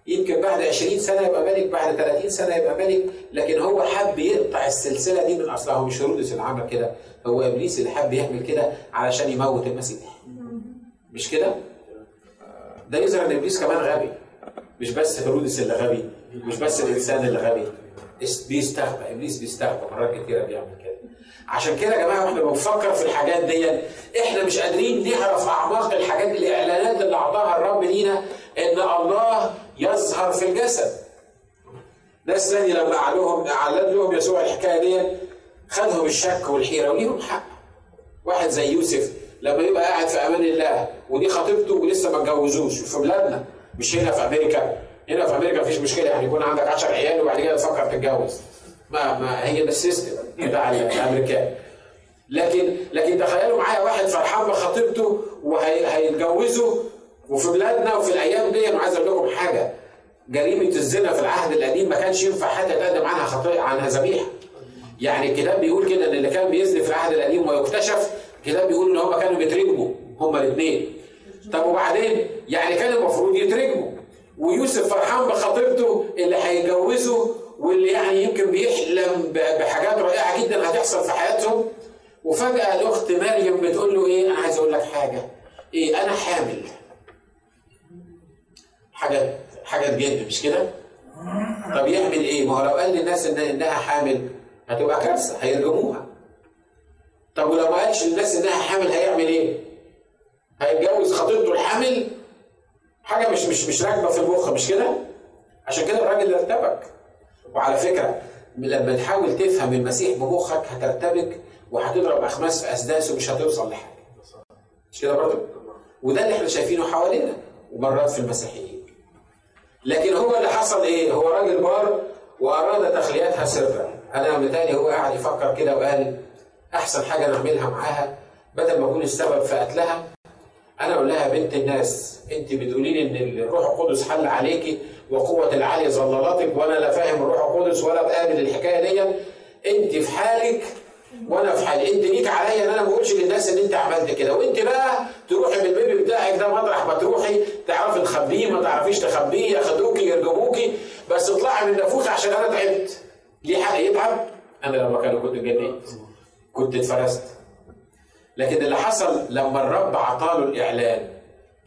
يمكن بعد 20 سنة يبقى ملك بعد 30 سنة يبقى ملك لكن هو حب يقطع السلسلة دي من أصلها. هو مش هيرودس اللي عمل كده هو إبليس اللي حب يعمل كده علشان يموت المسيح. مش كده؟ ده يظهر إن إبليس كمان غبي. مش بس هيرودس اللي غبي مش بس الإنسان اللي غبي. بيستغبى إبليس بيستغبى مرات كتيرة بيعمل كده. عشان كده يا جماعة وإحنا بنفكر في الحاجات دي إحنا مش قادرين نعرف أعماق الحاجات الإعلانات اللي اعطاها الرب لينا إن الله يظهر في الجسد. ناس ثاني لما اعلنهم اعلن لهم يسوع الحكاية دي خدهم الشك والحيرة وليهم حق. واحد زي يوسف لما يبقى قاعد في أمان الله ودي خطيبته ولسه ما اتجوزوش في بلادنا مش هنا في أمريكا. هنا في أمريكا مفيش مشكلة يعني يكون عندك 10 عيال وبعد كده تفكر تتجوز. ما ما هي ده السيستم بتاع الأمريكان. لكن لكن تخيلوا معايا واحد فرحان بخطيبته وهيتجوزوا وفي بلادنا وفي الأيام دي. أنا عايز أقول لكم حاجة. جريمة الزنا في العهد القديم ما كانش ينفع حتى يتقدم عنها خطيئة عنها ذبيحة. يعني الكتاب بيقول كده إن اللي كان بيزني في العهد القديم ويكتشف الكتاب بيقول إن هم كانوا بيترجموا هم الاثنين طب وبعدين؟ يعني كان المفروض يترجموا ويوسف فرحان بخطيبته اللي هيتجوزوا واللي يعني يمكن بيحلم بحاجات رائعة جدا هتحصل في حياتهم. وفجأة الأخت مريم بتقول له إيه؟ أنا عايز أقول لك حاجة. إيه؟ أنا حامل. حاجة حاجة تجن مش كده؟ طب يعمل إيه؟ ما هو لو قال للناس إن إنها حامل هتبقى كارثة هيرجموها. طب ولو ما قالش للناس إنها حامل هيعمل إيه؟ هيتجوز خطيبته الحامل حاجة مش مش مش راكبة في المخ مش كده؟ عشان كده الراجل ارتبك. وعلى فكرة لما تحاول تفهم المسيح بمخك هترتبك وهتضرب أخماس في اسداسه ومش هتوصل لحاجة. مش كده برضه؟ وده اللي إحنا شايفينه حوالينا ومرات في المسيحيين. لكن هو اللي حصل إيه؟ هو راجل بار وأراد تخليتها سرا. أنا متهيألي هو قاعد يفكر كده وقال أحسن حاجة نعملها معاها بدل ما اكون السبب في قتلها أنا أقول لها بنت الناس أنت بتقولي لي إن الروح القدس حل عليكي وقوة العالية ظللتك وأنا لا فاهم الروح القدس ولا بقابل الحكاية دي أنت في حالك وأنا في حالي. أنت ليك عليا إن أنا ما أقولش للناس إن أنت عملت كده. وأنت بقى تروحي بالبيبي بتاعك ده مطرح ما تروحي تعرفي تخبيه ما تعرفيش تخبيه ياخدوكي يرجموكي بس اطلعي من نافوخي عشان أنا تعبت. ليه حق يتعب؟ أنا لما كان كنت اتجننت كنت اتفرست. لكن اللي حصل لما الرب عطاله الإعلان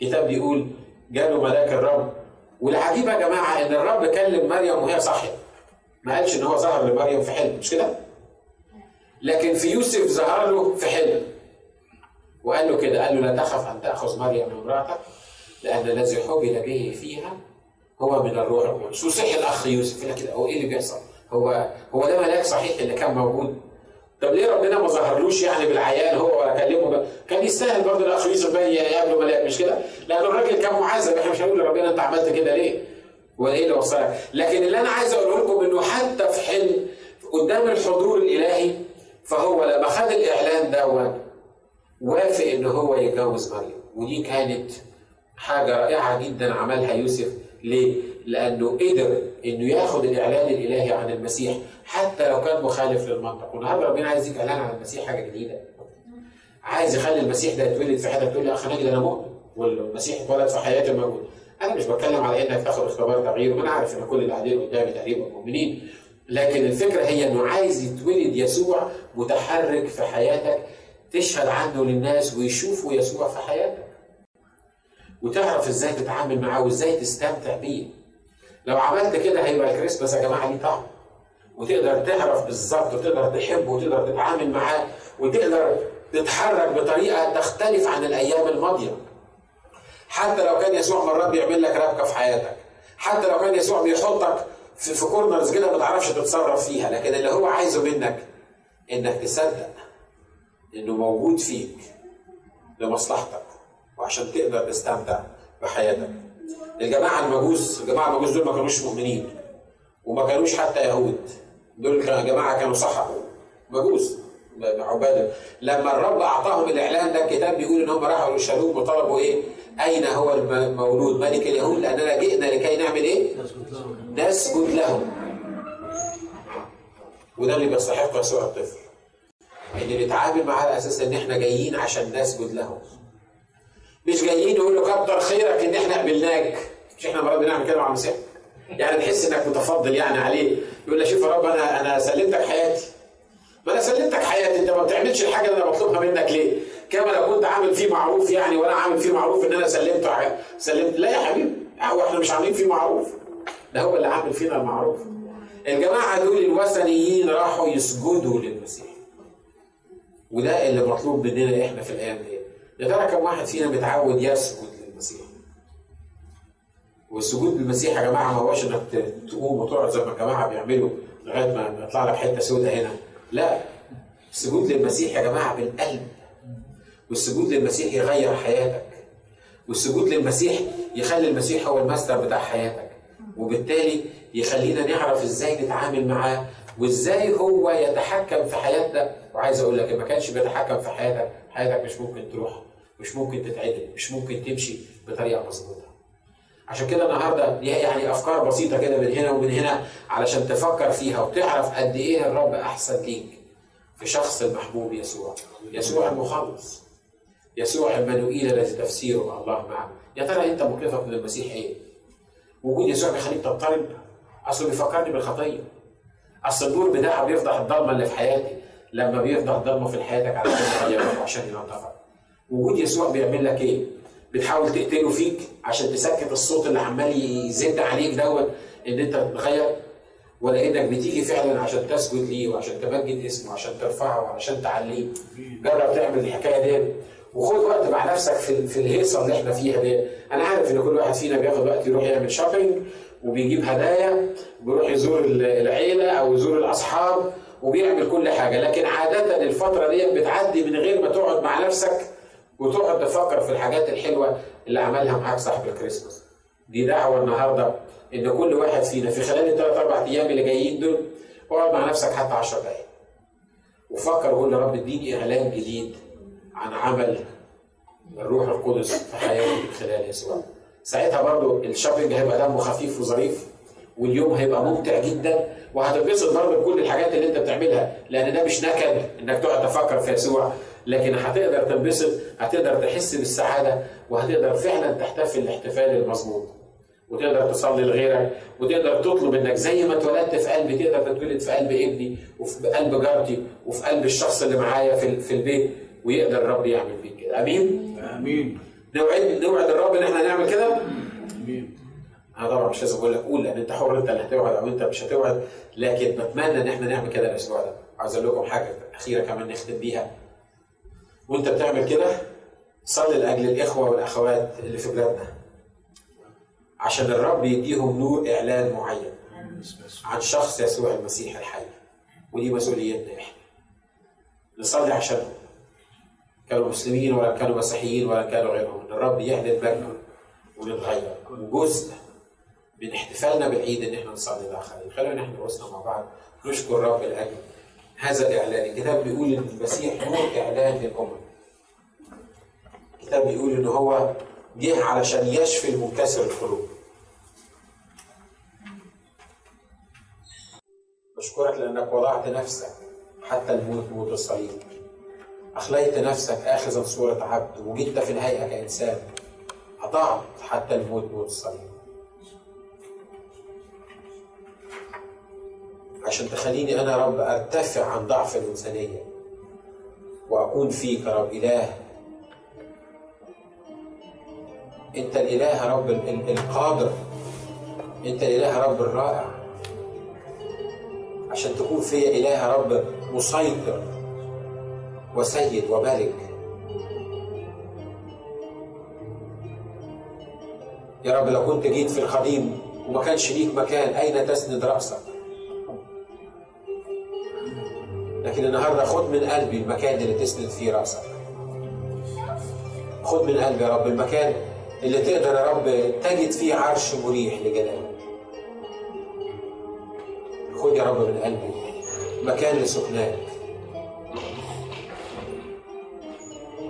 كتاب بيقول جاله ملاك الرب. والعجيب يا جماعة إن الرب كلم مريم وهي صاحية. ما قالش إن هو ظهر لمريم في حلم مش كده؟ لكن في يوسف ظهر له في حلم. وقال له كده قال له لا تخف أن تأخذ مريم امراتك لأن الذي حبل به فيها هو من الروح القدس. وصحي الأخ يوسف لك كده هو إيه اللي بيحصل؟ هو هو ده ملاك صحيح اللي كان موجود. طب ليه ربنا ما ظهرلوش يعني بالعيان هو ولا كلمه؟ كان يستاهل برضه الأخ يوسف بقى يقابله ملاك مش كده؟ لأن الراجل كان معذب إحنا مش هنقول لربنا أنت عملت كده ليه؟ ولا إيه اللي وصلك؟ لكن اللي أنا عايز أقوله لكم إنه حتى في حلم قدام الحضور الإلهي فهو لما خد الإعلان دون وافق إن هو يتجوز مريم ودي كانت حاجة رائعة جدا عملها يوسف ليه؟ لأنه قدر إنه ياخد الإعلان الإلهي عن المسيح حتى لو كان مخالف للمنطق. والنهارده ربنا عايز يديك إعلان عن المسيح حاجة جديدة. عايز يخلي المسيح ده يتولد في حياتك تقول لي اخ ناجي أنا مؤمن. والمسيح اتولد في حياتي موجود أنا مش بتكلم على إنك تاخد اختبار تغيير وأنا عارف إن كل اللي قاعدين قدامي تقريبا مؤمنين. لكن الفكرة هي إنه عايز يتولد يسوع متحرك في حياتك تشهد عنه للناس ويشوفوا يسوع في حياتك. وتعرف إزاي تتعامل معاه وإزاي تستمتع بيه. لو عملت كده هيبقى الكريسماس يا جماعة ليه طعم وتقدر تعرف بالظبط وتقدر تحبه وتقدر تتعامل معاه وتقدر تتحرك بطريقة تختلف عن الأيام الماضية. حتى لو كان يسوع مرات بيعمل لك ربكة في حياتك. حتى لو كان يسوع بيحطك في, في كورنرز كده ما تعرفش تتصرف فيها. لكن اللي هو عايزه منك إنك تصدق إنه موجود فيك لمصلحتك وعشان تقدر تستمتع بحياتك. الجماعة المجوس الجماعة المجوس دول ما كانوش مؤمنين وما كانوش حتى يهود. دول كانوا جماعة كانوا صحراء مجوس. عبادة. لما الرب أعطاهم الإعلان ده الكتاب بيقول إن هم راحوا للشالوم وطلبوا إيه؟ أين هو المولود ملك اليهود لأننا جئنا لكي نعمل إيه؟ نسجد لهم. وده اللي بيستحقه يسوع الطفل. إن نتعامل معاه على أساس إن إحنا جايين عشان نسجد له مش جايين نقول له كتر خيرك إن إحنا قبلناك. مش إحنا مرات بنعمل كده مع المسيح يعني تحس إنك متفضل يعني عليه. يقول له شوف يا رب أنا أنا سلمتك حياتي. ما أنا سلمتك حياتي أنت ما بتعملش الحاجة اللي أنا بطلبها منك ليه؟ كما لو كنت عامل فيه معروف يعني وأنا عامل فيه معروف إن أنا سلمته سلمت؟ لا يا حبيبي هو إحنا مش عاملين فيه معروف. ده هو اللي عامل فينا المعروف. الجماعة دول الوثنيين راحوا يسجدوا للمسيح. وده اللي مطلوب مننا إحنا في الأيام دي. يا ترى كم واحد فينا متعود يسجد للمسيح. والسجود للمسيح يا جماعة ما هوش إنك تقوم وتقعد زي ما الجماعة بيعملوا لغاية ما يطلع لك حتة سودة هنا. لا السجود للمسيح يا جماعة بالقلب. والسجود للمسيح يغير حياتك. والسجود للمسيح يخلي المسيح هو الماستر بتاع حياتك. وبالتالي يخلينا نعرف إزاي نتعامل معاه وإزاي هو يتحكم في حياتنا. وعايز أقول لك ما كانش بيتحكم في حياتك. حياتك مش ممكن تروح مش ممكن تتعدل مش ممكن تمشي بطريقة مظبوطة. عشان كده النهارده يعني أفكار بسيطة كده من هنا ومن هنا علشان تفكر فيها وتعرف قد إيه الرب أحسن ليك في شخص المحبوب يسوع يسوع المخلص يسوع المنوئيل الذي تفسيره الله معه. يا ترى أنت موقفك من المسيح إيه؟ وجود يسوع بيخليك تضطرب أصله بيفكرني بالخطية. أصل النور بتاعه بيفضح الضلمة اللي في حياتي. لما بيفضح ضلمه في حياتك علشان يغيرك وعشان ينظفك وجود يسوع بيعمل لك إيه؟ بتحاول تقتله فيك عشان تسكت الصوت اللي عمال يزن عليك دوت إن أنت تتغير ولا إنك بتيجي فعلا عشان تسجد ليه وعشان تمجد اسمه وعشان ترفعه وعشان تعليه. جرب تعمل الحكاية دي. وخد وقت مع نفسك في في الهيصة اللي إحنا فيها دي. أنا عارف إن كل واحد فينا بياخد وقت يروح يعمل شوبينج وبيجيب هدايا وبيروح يزور العيلة أو يزور الأصحاب. وبيعمل كل حاجة. لكن عادة الفترة دي بتعدي من غير ما تقعد مع نفسك وتقعد تفكر في الحاجات الحلوة اللي عملها معاك صاحب الكريسماس. دي دعوة النهارده إن كل واحد فينا في خلال الثلاث أربع أيام اللي جايين دول اقعد مع نفسك حتى 10 دقائق وفكر وقول يا رب اديني إعلان جديد عن عمل الروح القدس في حياتي من خلال يسوع. ساعتها برضو الشوبينج هيبقى دمه خفيف وظريف واليوم هيبقى ممتع جدا. وهتنبسط برضه بكل الحاجات اللي انت بتعملها لأن ده مش نكد إنك تقعد تفكر في يسوع لكن هتقدر تنبسط هتقدر تحس بالسعادة وهتقدر فعلا تحتفل الاحتفال المظبوط. وتقدر تصلي لغيرك وتقدر تطلب إنك زي ما اتولدت في قلبي تقدر تتولد في قلب ابني وفي قلب جارتي وفي قلب الشخص اللي معايا في في البيت ويقدر الرب يعمل فيك كده. آمين؟ آمين. نوعد نوعد الرب إن إحنا نعمل كده؟ آمين. أنا طبعا مش لازم أقول لك قول لأن أنت حر أنت اللي هتوعد أو أنت مش هتوعد. لكن بتمنى إن إحنا نعمل كده الأسبوع ده. عايز أقول لكم حاجة أخيرة كمان نختم بيها. وأنت بتعمل كده صلي لأجل الإخوة والأخوات اللي في بلادنا. عشان الرب يديهم نور إعلان معين عن شخص يسوع المسيح الحي. ودي مسؤوليتنا إحنا. نصلي عشانهم كانوا مسلمين ولا كانوا مسيحيين ولا كانوا غيرهم. الرب يعلن مجده ونتغير. وجزء من احتفالنا بالعيد ان إحنا نصلي الاخرين خلونا إحنا رؤوسنا مع بعض. نشكر الرب لاجل هذا الإعلان. الكتاب بيقول إن المسيح نور إعلان للامم الكتاب بيقول إن هو جه علشان يشفي المنكسر القلوب. بشكرك لأنك وضعت نفسك حتى الموت موت الصليب. أخليت نفسك اخذا صورة عبد وجدت في الهيئة كإنسان اطعت حتى الموت موت الصليب. عشان تخليني أنا رب أرتفع عن ضعف الإنسانية وأكون فيك يا رب إله. أنت الإله يا رب ال- ال- القادر. أنت الإله يا رب الرائع. عشان تكون فيا إله يا رب مسيطر وسيد وملك. يا رب لو كنت جيت في القديم وما كانش ليك مكان أين تسند رأسك؟ لكن النهارده خد من قلبي المكان اللي تسند فيه رأسك. خد من قلبي يا رب المكان اللي تقدر يا رب تجد فيه عرش مريح لجلالك. خد يا رب من قلبي مكان لسكناك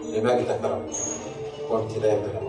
لمجدك يا رب وامتداد لك